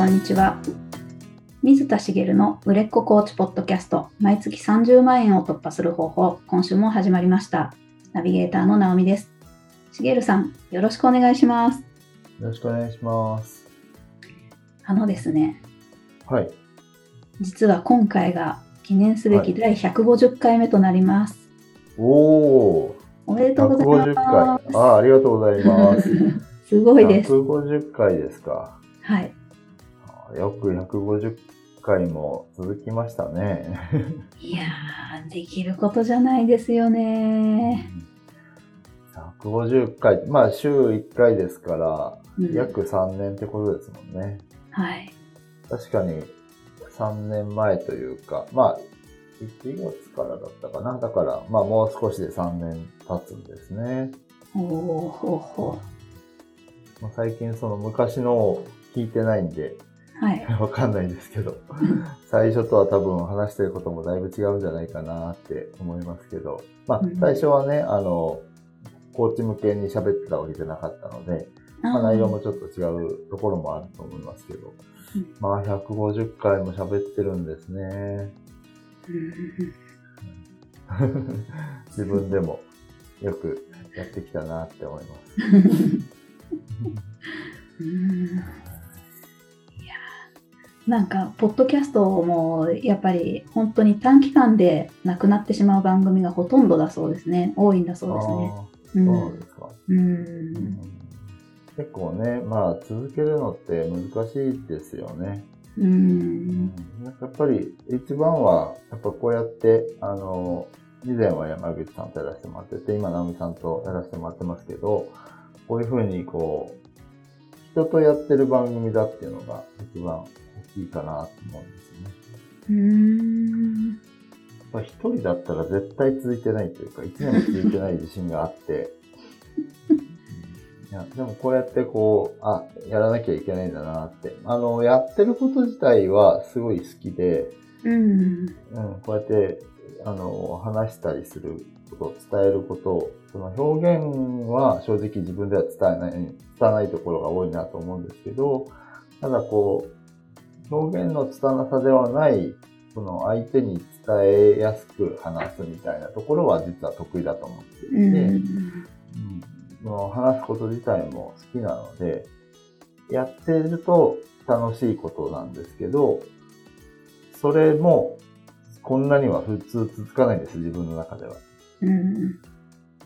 こんにちは。水田茂の売れっ子コーチポッドキャスト、毎月30万円を突破する方法、今週も始まりました。ナビゲーターの直美です。茂さん、よろしくお願いします。よろしくお願いします。あのですね、はい。実は今回が記念すべき第150回目となります。おおおめでとうー、ござい150ます。あ、ありがとうございます。すごいです。150回ですか。はい。あよく150回も続きましたね。いやー、できることじゃないですよね。150回。まあ、週1回ですから、うん約3年ってことですもんね。はい。確かに、3年前というか、まあ、1月からだったかな。だから、まあ、もう少しで3年経つんですね。おおほうほまあ、最近その昔のを聞いてないんで、う。はい。わかんないですけど、最初とは多分話してることもだいぶ違うんじゃないかなって思いますけど、まあうん。最初はね、あの、コーチ向けに喋ってたわけじゃなかったので、まあ、内容もちょっと違うところもあると思いますけど、うん。まあ150回も喋ってるんですね。うん。自分でもよくやってきたなって思います。なんか、ポッドキャストもやっぱり本当に短期間でなくなってしまう番組がほとんどだそうですね。多いんだそうですね。そうですか。うんうん結構ね、まあ続けるのって難しいですよね。うんやっぱり一番は、やっぱこうやって、あの、以前は山口さんとやらせてもらってて、今直美さんとやらせてもらってますけど、こういうふうにこう、人とやってる番組だっていうのが一番大きいかなと思うんですよね。うんやっぱ一人だったら絶対続いてないというか、一年も続いてない自信があって、うんいやでもこうやってこう、あ、やらなきゃいけないんだなって。あの、やってること自体はすごい好きで、うんうん、こうやって、あの、話したりすること、伝えること、その表現は正直自分では伝えない、伝わないところが多いなと思うんですけど、ただこう、表現の拙なさではない、その相手に伝えやすく話すみたいなところは実は得意だと思っていて、うん。うん。その話すこと自体も好きなので、やってると楽しいことなんですけど、それもこんなには普通続かないんです、自分の中では。うん。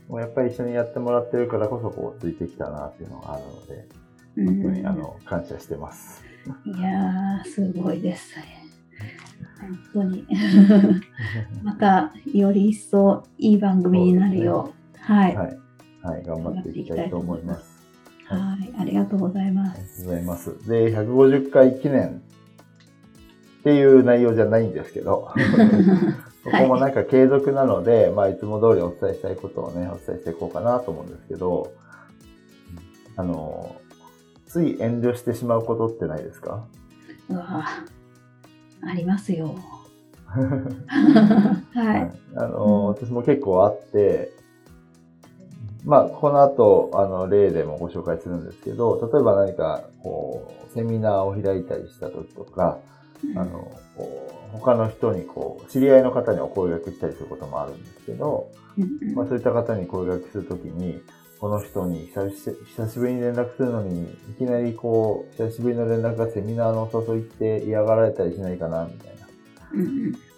もうやっぱり一緒にやってもらってるからこそこうついてきたなっていうのがあるので、うん。本当にあの感謝してます。いやー、すごいです。本当に。また、より一層いい番組になるよう。はい。はい。はい、頑張っていきたいと思います。はい。ありがとうございまありす。がとうございます。で、150回記念っていう内容じゃないんですけど、ここもなんか継続なので、まあ、いつも通りお伝えしたいことをね、お伝えしていこうかなと思うんですけど、あの、つい遠慮してしまうことってないですか？うわありますよ。はい。あの、私も結構あって、まあ、この後、あの、例でもご紹介するんですけど、例えば何か、こう、セミナーを開いたりした時とか、あの、他の人にこう、知り合いの方にお声掛けしたりすることもあるんですけど、まあそういった方に声掛けするときに、この人に久しぶりに連絡するのに、いきなりこう、久しぶりの連絡がセミナーのお誘いって嫌がられたりしないかな、みたいな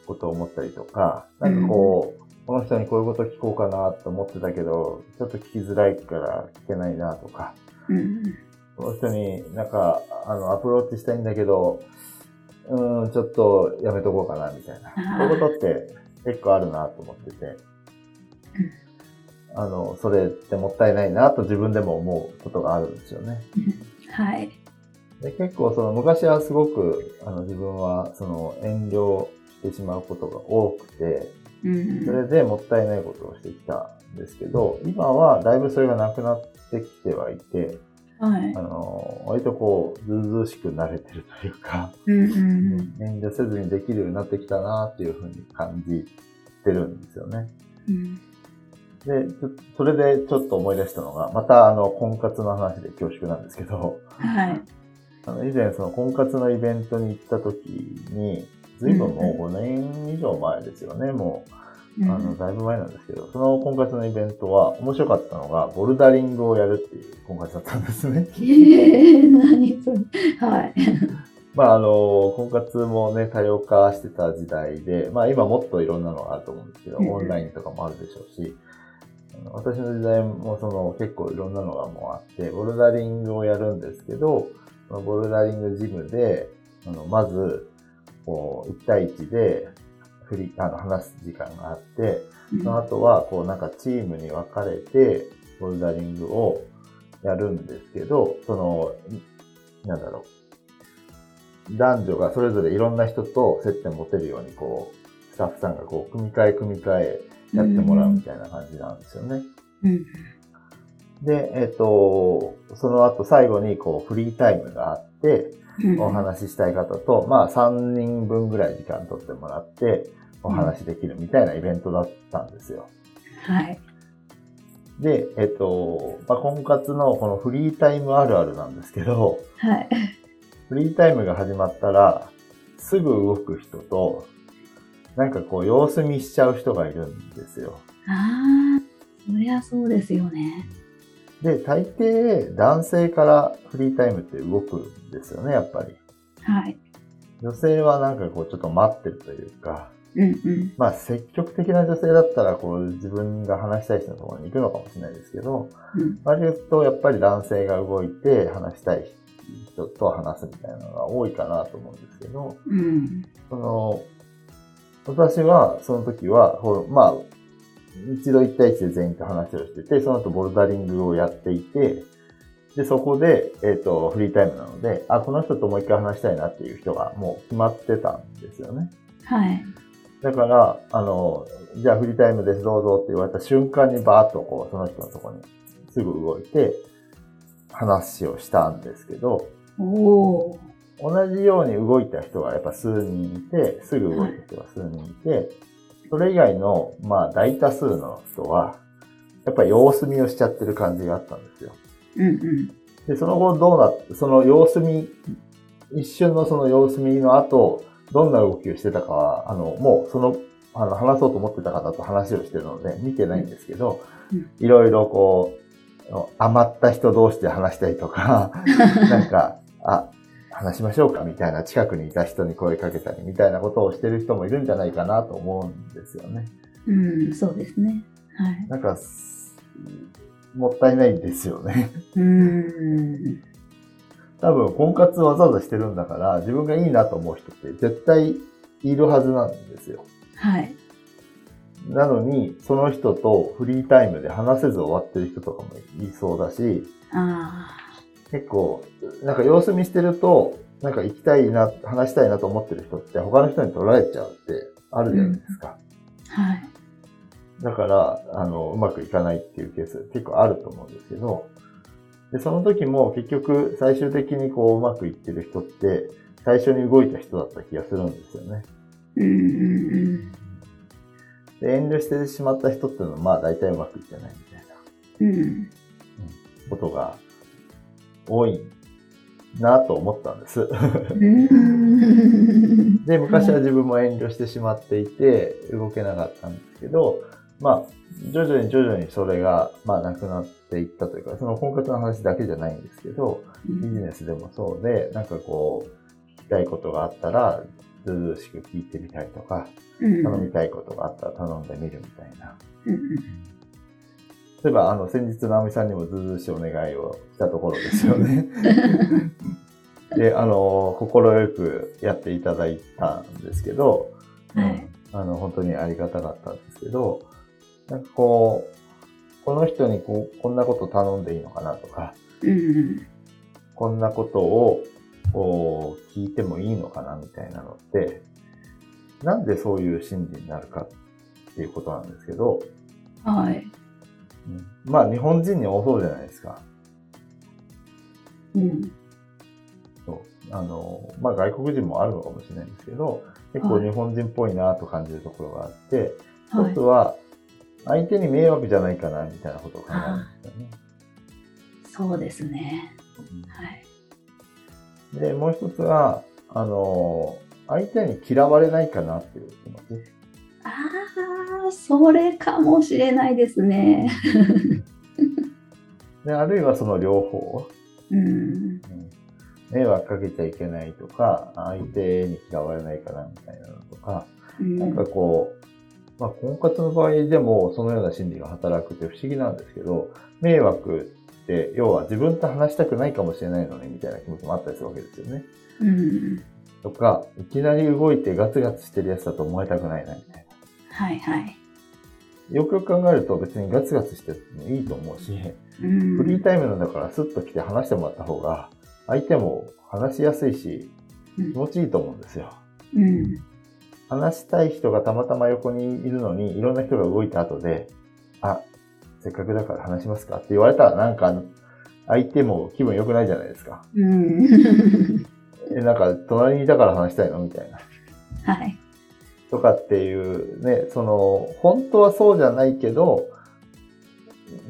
ことを思ったりとか、なんかこう、この人にこういうこと聞こうかなと思ってたけど、ちょっと聞きづらいから聞けないなとか、この人になんか、あの、アプローチしたいんだけど、うーん、ちょっとやめとこうかな、みたいな。そういうことって結構あるなと思ってて、あの、それってもったいないなと自分でも思うことがあるんですよね。はい。で結構その昔はすごく、あの、自分はその遠慮してしまうことが多くて、うんそれでもったいないことをしてきたんですけど、今はだいぶそれがなくなってきてはいて、はいあ。の、割とこう、ずうずうしくなれてるというか、うんうん遠慮せずにできるようになってきたなっていうふうに感じてるんですよね。うんで、それでちょっと思い出したのが、またあの、婚活の話で恐縮なんですけど、はい。あの以前その婚活のイベントに行った時に、ずいぶんもう5年以上前ですよね、もう。あの、だいぶ前なんですけど、その婚活のイベントは面白かったのが、ボルダリングをやるっていう婚活だったんですね。えー、何それ。はい。まあ、あの、婚活もね、多様化してた時代で、まあ今もっといろんなのがあると思うんですけど、オンラインとかもあるでしょうし、私の時代もその結構いろんなのがもうあって、ボルダリングをやるんですけど、ボルダリングジムで、あのまず、こう、1対1で、振り、あの、話す時間があって、その後は、こう、なんかチームに分かれて、ボルダリングをやるんですけど、その、なんだろう。男女がそれぞれいろんな人と接点持てるように、こう、スタッフさんがこう、組み替え組み替えやってもらうみたいな感じなんですよね。うん、で、えっ、ー、と、その後最後にこう、フリータイムがあって、お話ししたい方と、まあ3人分ぐらい時間取ってもらって、お話できるみたいなイベントだったんですよ。はい。で、えっと、まあ、婚活のこのフリータイムあるあるなんですけど、はい。フリータイムが始まったら、すぐ動く人と、なんかこう様子見しちゃう人がいるんですよ。ああ、そりゃそうですよね。で、大抵男性からフリータイムって動くんですよね、やっぱり。はい。女性はなんかこうちょっと待ってるというか、うんうん、まあ積極的な女性だったらこう自分が話したい人のところに行くのかもしれないですけど、うん、割とやっぱり男性が動いて話したい人と話すみたいなのが多いかなと思うんですけど、うん、その私はその時は、まあ一度一対一で全員と話をしてて、その後ボルダリングをやっていて、で、そこで、えっ、ー、と、フリータイムなので、あ、この人ともう一回話したいなっていう人がもう決まってたんですよね。はい。だから、あの、じゃあフリータイムです、どうぞって言われた瞬間にバーッとこう、その人のところにすぐ動いて、話をしたんですけど、お同じように動いた人がやっぱ数人いて、すぐ動いた人が数人いて、はい、それ以外の、まあ大多数の人は、やっぱり様子見をしちゃってる感じがあったんですよ。うんうん。で、その後どうなって、その様子見、一瞬のその様子見の後、どんな動きをしてたかは、あの、もうその、あの、話そうと思ってた方と話をしてるので、見てないんですけど、いろいろこう、余った人同士で話したりとか、なんか、あ、話しましょうかみたいな近くにいた人に声かけたりみたいなことをしてる人もいるんじゃないかなと思うんですよね。うん、そうですね。はい。なんか、もったいないんですよね。うん。多分婚活わざわざしてるんだから、自分がいいなと思う人って絶対いるはずなんですよ。はい。なのに、その人とフリータイムで話せず終わってる人とかもいそうだし、あ結構、なんか様子見してると、なんか行きたいな、話したいなと思ってる人って他の人に取られちゃうってあるじゃないですか。うん、はい。だから、あの、うまくいかないっていうケース結構あると思うんですけど、で、その時も結局最終的にこううまくいってる人って最初に動いた人だった気がするんですよね。うんうんうん。で、遠慮してしまった人っていうのはまあ大体うまくいってないみたいな、うん、ことが多いなと思ったんです。で、昔は自分も遠慮してしまっていて動けなかったんですけど、まあ、徐々に徐々にそれが、まあ、なくなっていったというか、その婚活の話だけじゃないんですけど、ビジネスでもそうで、なんかこう、聞きたいことがあったら、ずうずうしく聞いてみたいとか、頼みたいことがあったら頼んでみるみたいな。例えば、あの、先日、直美さんにもずうずうしいお願いをしたところですよね。で、あの、快くやっていただいたんですけど、はい、あの、本当にありがたかったんですけど、なんかこう、この人にこうこんなこと頼んでいいのかなとか、うん、こんなことをこう聞いてもいいのかなみたいなのって、なんでそういう心理になるかっていうことなんですけど、はい。まあ日本人に多そうじゃないですか。うん。そう。あの、まあ外国人もあるのかもしれないんですけど、結構日本人っぽいなと感じるところがあって、一、はい、つは相手に迷惑じゃないかなみたいなことを考えるんですよね。そうですね。はい。で、もう一つは、あの、相手に嫌われないかなっていう気持ち。ああ、それかもしれないですね。で、あるいはその両方。うん。迷惑かけちゃいけないとか、相手に嫌われないかなみたいなのとか、うんなんかこう、まあ、婚活の場合でもそのような心理が働くって不思議なんですけど、迷惑って、要は自分と話したくないかもしれないのにみたいな気持ちもあったりするわけですよね。うん。とか、いきなり動いてガツガツしてるやつだと思われたくないなみたいはいはい。な。よくよく考えると別にガツガツしてもいいと思うし、うんフリータイムなんだからスッと来て話してもらった方が、相手も話しやすいし、うん気持ちいいと思うんですよ。うん。話したい人がたまたま横にいるのに、いろんな人が動いた後で、あ、せっかくだから話しますかって言われたらなんか、相手も気分良くないじゃないですか。うん。え、なんか、隣にいたから話したいのみたいな。はい。とかっていうね、その、本当はそうじゃないけど、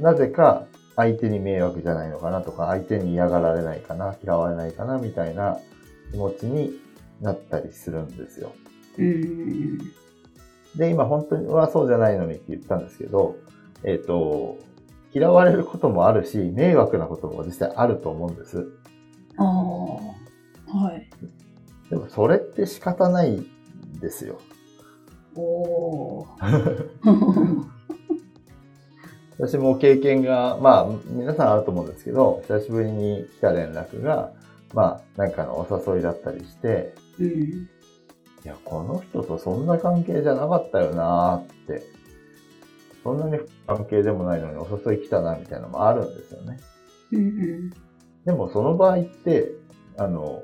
なぜか相手に迷惑じゃないのかなとか、相手に嫌がられないかな、嫌われないかな、みたいな気持ちになったりするんですよ。うん。で、今本当にはそうじゃないのにって言ったんですけど、えっ、と、嫌われることもあるし、迷惑なことも実際あると思うんです。ああ。はい。でもそれって仕方ないんですよ。おお。私も経験が、まあ、皆さんあると思うんですけど、久しぶりに来た連絡が、まあ、なんかのお誘いだったりして、うん。いや、この人とそんな関係じゃなかったよなーって、そんなに関係でもないのにお誘い来たな、みたいなのもあるんですよね。うん。でもその場合って、あの、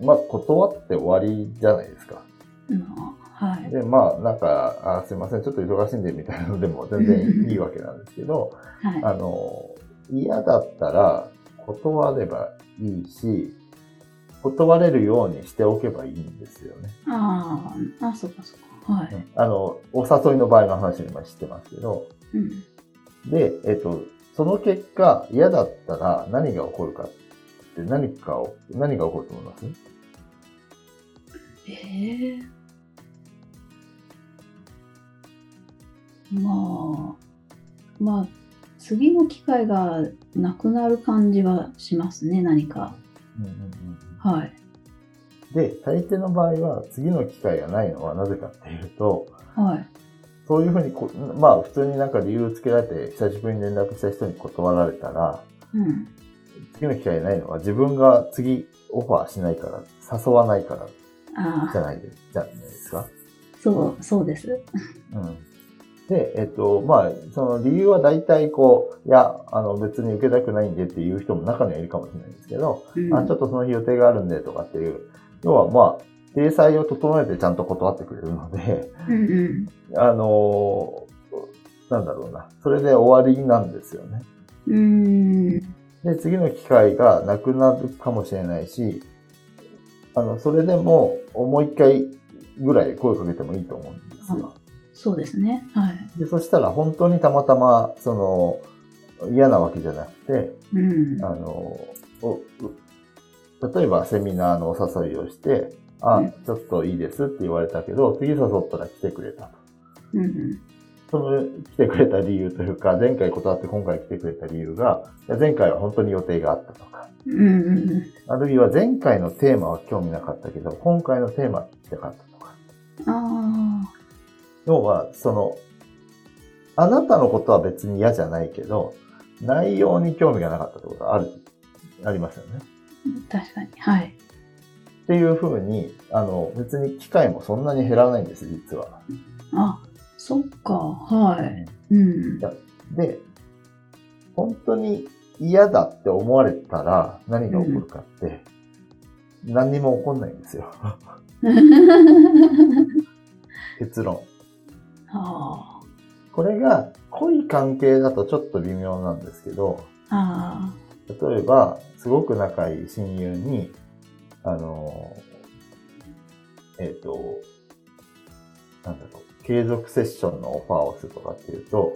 まあ、断って終わりじゃないですか。うん。はい。で、まあ、なんか、あすいません、ちょっと忙しいんで、みたいなのでも全然いいわけなんですけど、はい。あの、嫌だったら断ればいいし、断れるようにしておけばいいんですよね。ああ、あ、そうかそうか。はい。あの、お誘いの場合の話を今知ってますけど、うん。で、えっと、その結果、嫌だったら何が起こるかって何かを、何が起こると思います？ええまあ、まあ、次の機会がなくなる感じはしますね、何か。うんうんうんはい。で、大抵の場合は次の機会がないのはなぜかっていうと、はい。そういうふうにこ、まあ普通になんか理由つけられて久しぶりに連絡した人に断られたら、うん。次の機会がないのは自分が次オファーしないから、誘わないからじゃないですじゃないですか。そう、そうです。うん。で、えっと、まあ、その理由は大体こう、いや、あの別に受けたくないんでっていう人も中にはいるかもしれないんですけど、うん、あ、ちょっとその日予定があるんでとかっていう、要はまあ、体裁を整えてちゃんと断ってくれるので、うんうん。あのーなんだろうな。それで終わりなんですよね。うーん。で、次の機会がなくなるかもしれないし、あの、それでも、もう一回ぐらい声かけてもいいと思うんですよ。そうですね。はい。で、そしたら本当にたまたま、その、嫌なわけじゃなくて、うん。あの、例えばセミナーのお誘いをして、あうん、ちょっといいですって言われたけど、次誘ったら来てくれたと。うんうん。その来てくれた理由というか、前回断って今回来てくれた理由が、前回は本当に予定があったとか、うんうんあるいは前回のテーマは興味なかったけど、今回のテーマは聞きたかったとか。うん。あ要は、その、あなたのことは別に嫌じゃないけど、内容に興味がなかったってことはある、ありますよね。あ、確かに。はい。っていうふうに、あの、別に機会もそんなに減らないんです、実は。あ、そっか。はい。うん。で、本当に嫌だって思われたら何が起こるかって、何にも起こんないんですよ。結論。あこれが濃い関係だとちょっと微妙なんですけど、あ。あ例えば、すごく仲いい親友に、あの、えっ、と、なんだろう、継続セッションのオファーをするとかっていうと、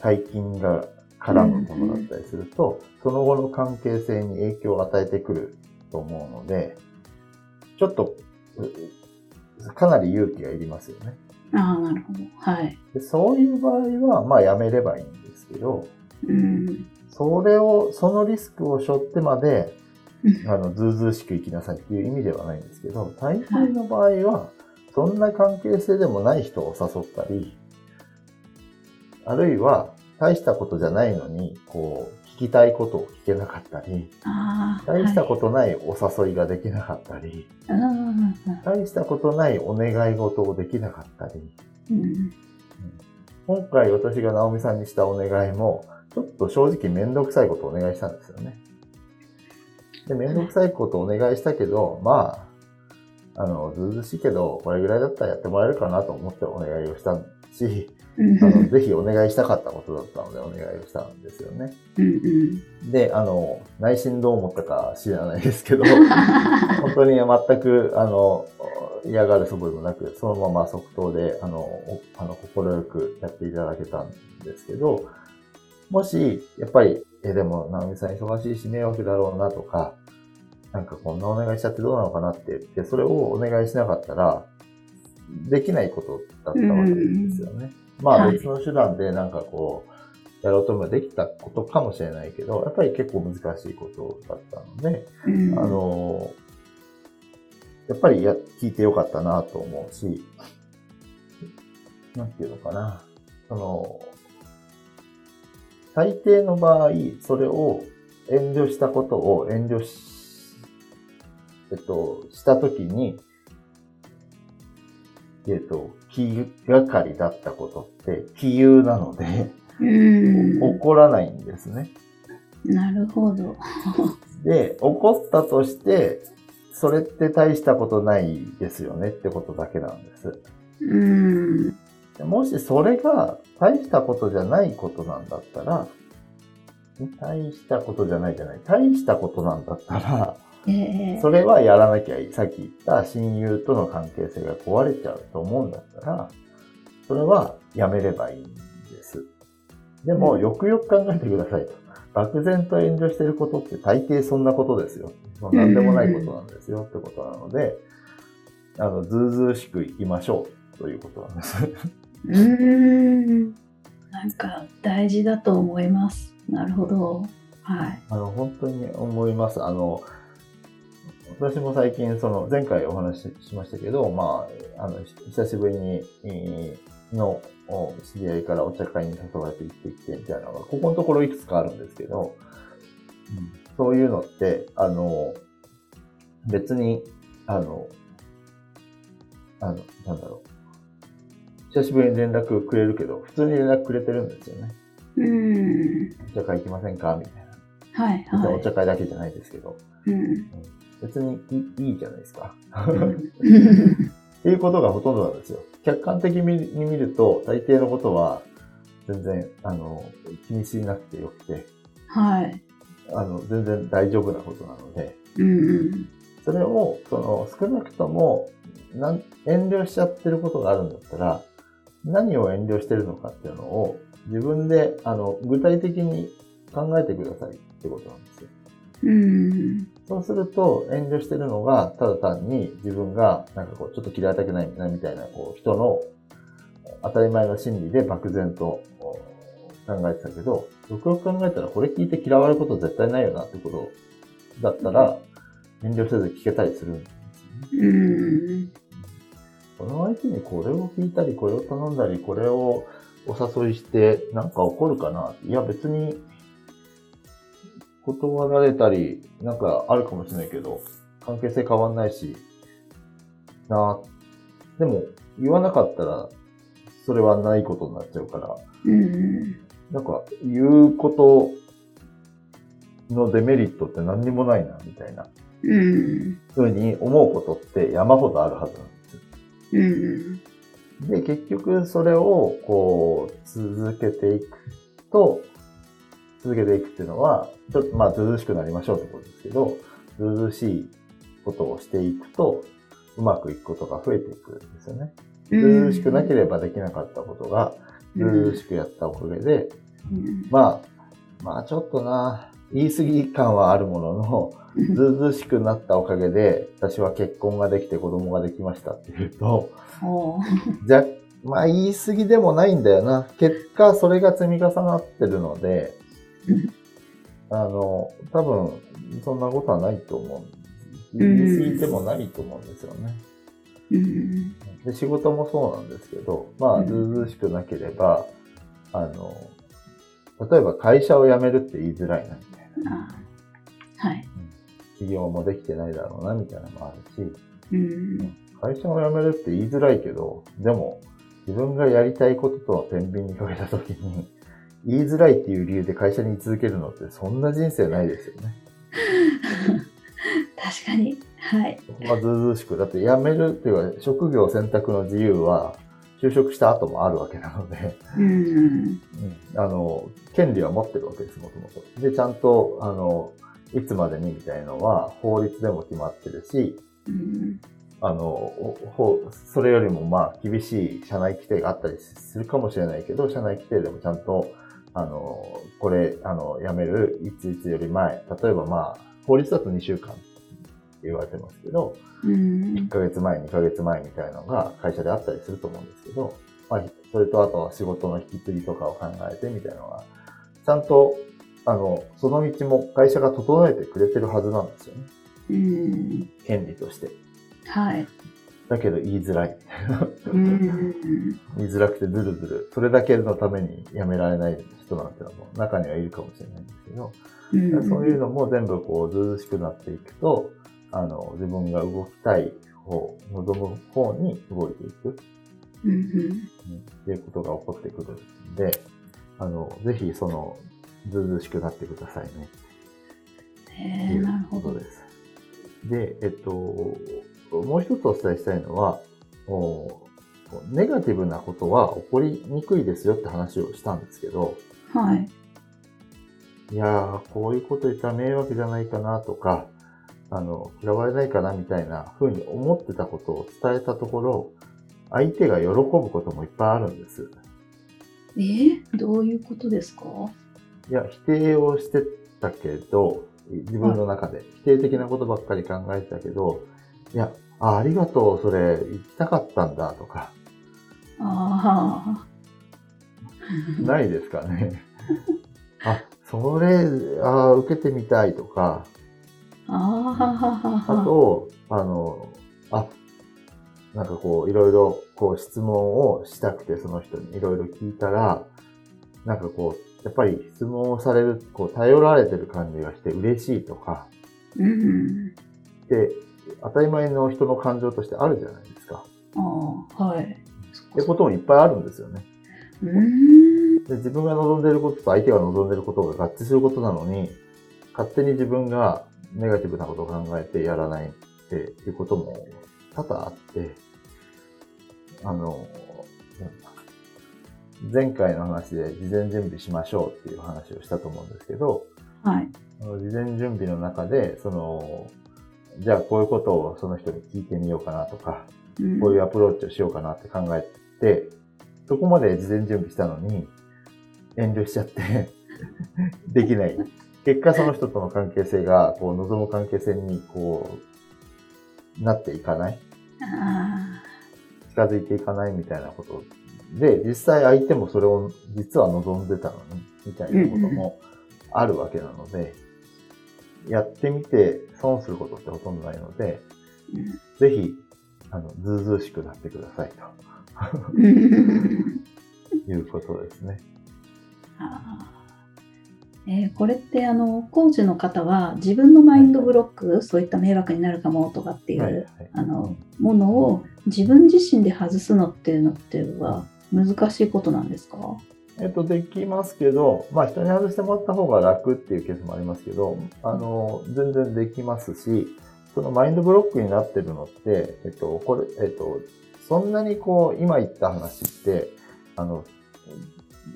大金が絡むものだったりすると、その後の関係性に影響を与えてくると思うので、ちょっと、かなり勇気がいりますよね。ああ、なるほど。はい。でそういう場合は、まあやめればいいんですけど、うん。それを、そのリスクを背負ってまで、うんあの、ずうずうしく生きなさいっていう意味ではないんですけど、大抵の場合は、そんな関係性でもない人を誘ったり、あるいは、大したことじゃないのに、こう、聞きたいことを聞けなかったり。大したことないお誘いができなかったり。大したことないお願い事をできなかったり、うん。今回私が直美さんにしたお願いも、ちょっと正直めんどくさいことをお願いしたんですよね。で、めんどくさいことをお願いしたけど、まあ、あの、ずうずうしいけど、これぐらいだったらやってもらえるかなと思ってお願いをしたし、うん。あの、ぜひお願いしたかったことだったのでお願いをしたんですよね。うん。で、あの、内心どう思ったか知らないですけど、本当に全く、あの、嫌がる素振りもなく、そのまま即答で、あの、おあの、心くやっていただけたんですけど、もし、やっぱり、え、でも、直美さん忙しいし迷惑だろうなとか、なんかこんなお願いしちゃってどうなのかなって言って、それをお願いしなかったら、できないことだったわけですよね。まあはい別の手段でなんかこう、やろうと思えばできたことかもしれないけど、やっぱり結構難しいことだったので、うん。あの、やっぱりや聞いてよかったなと思うし、なんていうのかな。その、大抵の場合、それを遠慮したことを遠慮し、えっと、したときに、えっと、気がかりだったことって、気憂なので、うん。起こらないんですね。なるほど。で、怒ったとして、それって大したことないですよねってことだけなんです。うん。でもしそれが大したことじゃないことなんだったら、大したことじゃないじゃない。大したことなんだったら、ええそれはやらなきゃいい。さっき言った親友との関係性が壊れちゃうと思うんだったら、それはやめればいいんです。でも、うんよくよく考えてくださいと。漠然と遠慮してることって大抵そんなことですよ。そうなんでもないことなんですよってことなので、あの、ずうずうしくいきましょうということなんです。うーん。なんか大事だと思います。なるほど。はい。あの、本当に思います。あの、私も最近、その、前回お話ししましたけど、まあ、あの、ひ久しぶりに、えーの、お知り合いからお茶会に誘われて行ってきてみたいなのが、ここのところいくつかあるんですけど、そういうのって、あの、別に、あの、あの、なんだろう。久しぶりに連絡くれるけど、普通に連絡くれてるんですよね。うん。お茶会行きませんか？みたいな。はいはい。お茶会だけじゃないですけど。うん。別にいいじゃないですか。うんっていうことがほとんどなんですよ。客観的に見ると、大抵のことは、全然、あの、気にしなくてよくて、はい。あの、全然大丈夫なことなので、うんそれを、その、少なくとも、なん遠慮しちゃってることがあるんだったら、何を遠慮してるのかっていうのを、自分で、あの、具体的に考えてくださいってことなんですよ。うん。うん。そうすると、遠慮してるのが、ただ単に自分が、なんかこう、ちょっと嫌いたくないなみたいな、こう、人の当たり前の心理で漠然と考えてたけど、よくよく考えたら、これ聞いて嫌われること絶対ないよなってことだったら、遠慮せず聞けたりするんですよね。うん。この相手にこれを聞いたり、これを頼んだり、これをお誘いして、なんか起こるかないや、別に、断られたり、なんかあるかもしれないけど、関係性変わんないし、なでも、言わなかったら、それはないことになっちゃうから、うん。なんか、言うことのデメリットって何にもないな、みたいな、うん。ふうに思うことって山ほどあるはずなんですよ。うん。で、結局それをこう続けていくと、続けていくっていうのは、ちょっとまあずうずうしくなりましょうってことですけど、ずうずうしいことをしていくと、うまくいくことが増えていくんですよね。ずうしくなければできなかったことが、ずうしくやったおかげで、うん。まあ、まあちょっとな、言い過ぎ感はあるものの、うんずうずうしくなったおかげで、私は結婚ができて子供ができましたっていうと、じゃ、まあ言い過ぎでもないんだよな。結果、それが積み重なってるので、うん あの、多分、そんなことはないと思う。言い過ぎでもないと思うんですよね。うんで仕事もそうなんですけど、まあ、うんずうずうしくなければ、あの、例えば会社を辞めるって言いづらいな、みたいな。あはい。企業もできてないだろうな、みたいなのもあるし、うん会社を辞めるって言いづらいけど、でも、自分がやりたいこととの天秤にかけたときに、言いづらいっていう理由で会社に居続けるのって、そんな人生ないですよね。確かに。はい。まあ、ずうずうしく。だって辞めるっていうか、職業選択の自由は、就職した後もあるわけなので、うんうんあの、権利は持ってるわけです、もともと。で、ちゃんと、あの、いつまでにみたいのは法律でも決まってるし、うんあの、それよりもまあ厳しい社内規定があったりするかもしれないけど、社内規定でもちゃんと、あの、これ、あの、辞めるいついつより前、例えばまあ、法律だと2週間って言われてますけど、うん1ヶ月前、2ヶ月前みたいなのが会社であったりすると思うんですけど、まあ、それとあとは仕事の引き継ぎとかを考えてみたいなのが、ちゃんと、あの、その道も会社が整えてくれてるはずなんですよね。うん権利として。はい。だけど言いづらい。うん言いづらくてずるずる。それだけのために辞められない人なんてのも中にはいるかもしれないんですけど、うんそういうのも全部こうずうしくなっていくと、あの、自分が動きたい方、望む方に動いていく。うんうんっていうことが起こってくるんで、あの、ぜひその、ずうずうしくなってくださいね。へえなるほど。です。で、えっと、もう一つお伝えしたいのは、おネガティブなことは起こりにくいですよって話をしたんですけど、はい。いやー、こういうこと言ったら迷惑じゃないかなとか、あの、嫌われないかなみたいな風に思ってたことを伝えたところ、相手が喜ぶこともいっぱいあるんです。え？ーどういうことですか？いや、否定をしてたけど、自分の中で、否定的なことばっかり考えてたけど、いや、あありがとう、それ、言いたかったんだとか、ああ。ないですかね。あ、それ、あ受けてみたいとか、ああ。あと、あの、あ、なんかこう、いろいろ、こう、質問をしたくて、その人にいろいろ聞いたら、なんかこう、やっぱり質問をされる、こう、頼られてる感じがして嬉しいとか、うん。で、当たり前の人の感情としてあるじゃないですか。ああ、はい。ってこともいっぱいあるんですよね。うーん。で自分が望んでいることと相手が望んでいることが合致することなのに、勝手に自分がネガティブなことを考えてやらないっていうことも多々あって、あの、前回の話で事前準備しましょうっていう話をしたと思うんですけど、はい。事前準備の中で、その、じゃあこういうことをその人に聞いてみようかなとか、うんこういうアプローチをしようかなって考えて、そこまで事前準備したのに、遠慮しちゃって、できない。結果その人との関係性が、こう、望む関係性に、こう、なっていかない。あ近づいていかないみたいなことで、実際相手もそれを実は望んでたのに、みたいなこともあるわけなので、やってみて損することってほとんどないので、ぜひ、あの、ずうずうしくなってくださいうんと。いうことですね。えーこれってあのコーチの方は自分のマインドブロック、そういった迷惑になるかもとかっていう、はいはい。あのものを自分自身で外すのっていうのっては難しいことなんですか？えっと、できますけど、まあ、人に外してもらった方が楽っていうケースもありますけど、あの、全然できますし、そのマインドブロックになってるのって、えっと、これ、えっと、そんなにこう、今言った話って、あの、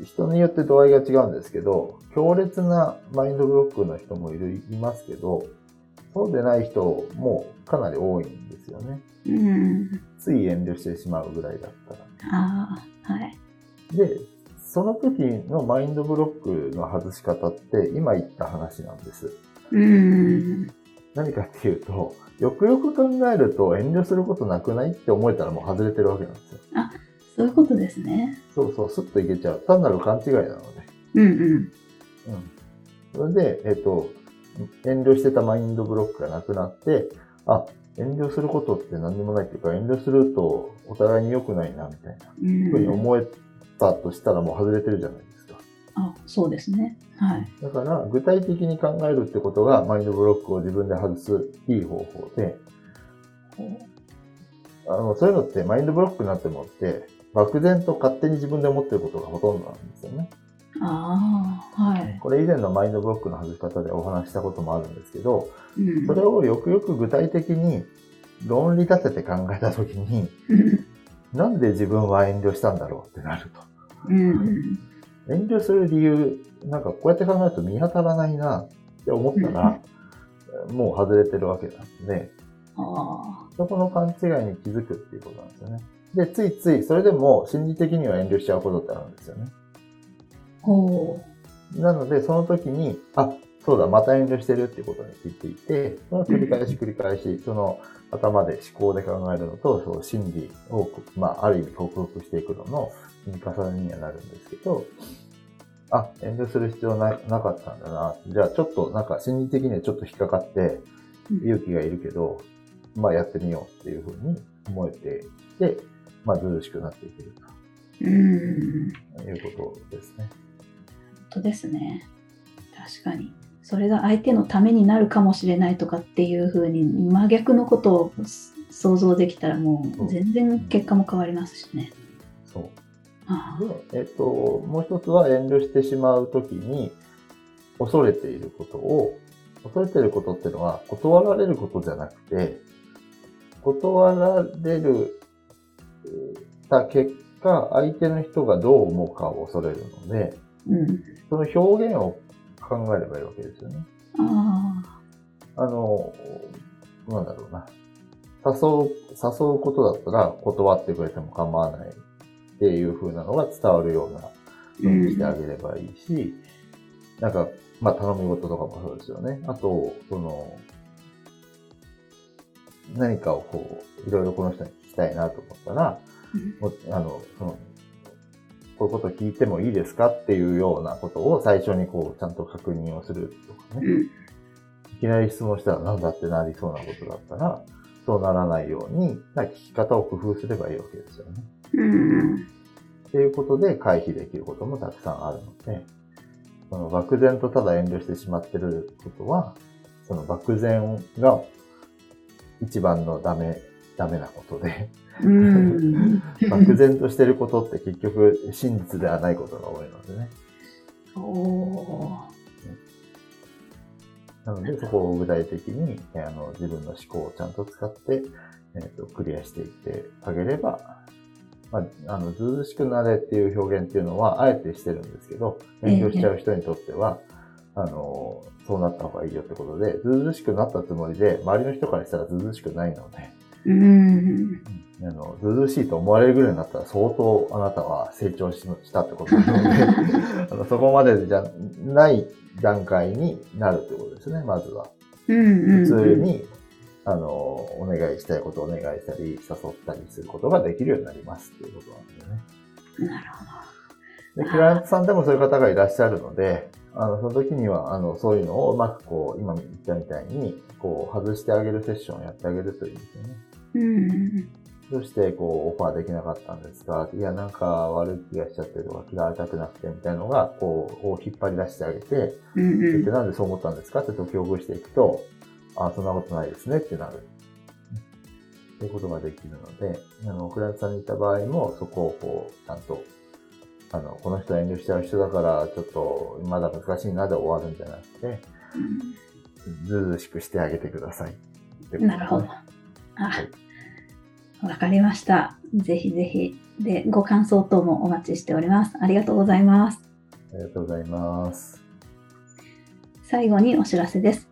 人によって度合いが違うんですけど、強烈なマインドブロックの人もいる、いますけど、そうでない人もかなり多いんですよね。うんつい遠慮してしまうぐらいだったら。ああはいで、その時のマインドブロックの外し方って今言った話なんです。うん。何かっていうと、よくよく考えると遠慮することなくないって思えたらもう外れてるわけなんですよ。そういうことですね。そうそう、スッといけちゃう。単なる勘違いなので。うんうん。うん。それで、えっと、遠慮してたマインドブロックがなくなって、あ、遠慮することって何にもないっていうか、遠慮するとお互いに良くないな、みたいなうんふうに思えたとしたらもう外れてるじゃないですか。あ、そうですね。はい。だから、具体的に考えるってことが、マインドブロックを自分で外すいい方法で、あの、そういうのってマインドブロックになってもって、漠然と勝手に自分で思ってることがほとんどなんですよね。ああ、はい。これ以前のマインドブロックの外し方でお話ししたこともあるんですけど、うんそれをよくよく具体的に論理立てて考えたときに、なんで自分は遠慮したんだろうってなると。うん。遠慮する理由、なんかこうやって考えると見当たらないなって思ったら、もう外れてるわけなんで、あそこの勘違いに気づくっていうことなんですよね。で、ついつい、それでも心理的には遠慮しちゃうことってあるんですよね。なので、その時に、あ、そうだ、また遠慮してるっていうことに気づいて、その繰り返し繰り返し、その頭で思考で考えるのと、その心理を、まあ、ある意味克服していくのの重ねにはなるんですけど、あ、遠慮する必要ななかったんだな。じゃあ、ちょっと、なんか心理的にはちょっと引っかかって、う。勇気がいるけど、まあ、やってみようっていうふうに思えて、で、まあ、ずうずしくなっていけるうん。ということですね。本当ですね。確かに。それが相手のためになるかもしれないとかっていうふうに真逆のことを想像できたらもう全然結果も変わりますしね。そう。あで、えっと、もう一つは遠慮してしまうときに、恐れていることを、恐れていることっていうのは、断られることじゃなくて、断られるた結果、相手の人がどう思うかを恐れるので、うん。その表現を考えればいいわけですよね。ああの、なんだろうな。誘う、誘うことだったら断ってくれても構わないっていう風なのが伝わるようなあ。にしてあげればいいし、なんか、まあ、頼み事とかもそうですよね。あと、その、何かをこう、いろいろこの人に聞きたいなと思ったら、うんもあの、その、こういうこと聞いてもいいですかっていうようなことを最初にこう、ちゃんと確認をするとかね。うんいきなり質問したらなんだってなりそうなことだったら、そうならないように、な聞き方を工夫すればいいわけですよね。うん。っていうことで回避できることもたくさんあるので、その漠然とただ遠慮してしまってることは、その漠然が一番のダメ、ダメなことで、うん。漠然としてることって結局真実ではないことが多いのでね。なのでそこを具体的にえーあの自分の思考をちゃんと使って、えーとクリアしていってあげれば、まあ、あの、ずうしくなれっていう表現っていうのは、あえてしてるんですけど、遠慮しちゃう人にとっては、あの、そうなった方がいいよってことで、ずうずうしくなったつもりで、周りの人からしたらずうずうしくないので、うん。あの、ずうずうしいと思われるぐらいになったら相当あなたは成長ししたってことなので、あのそこまでじゃない段階になるってことですね、まずは。うん。普通に、あの、お願いしたいことをお願いしたり、誘ったりすることができるようになりますっていうことなんですよね。なるほで、クライアントさんでもそういう方がいらっしゃるので、あの、その時には、あの、そういうのをうまくこう、今言ったみたいに、こう、外してあげるセッションをやってあげるといいですよね。ど。うん。どうして、こう、オファーできなかったんですか？いや、なんか悪い気がしちゃってるとか、嫌われたくなくてみたいなのが、こう、を引っ張り出してあげて、うんでうん。なんでそう思ったんですか？って解きほぐしていくと、あそんなことないですねってなる。っていうことができるので、あの、クライアントさんにいた場合も、そこをこう、ちゃんと、あの、この人遠慮しちゃう人だから、ちょっと、まだ難しいなで終わるんじゃなくて、ずうずうしくしてあげてください。ねなるほど。あ、わかりました。ぜひぜひ。で、ご感想等もお待ちしております。ありがとうございます。ありがとうございます。最後にお知らせです。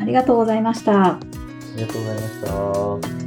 ありがとうございました。ありがとうございました。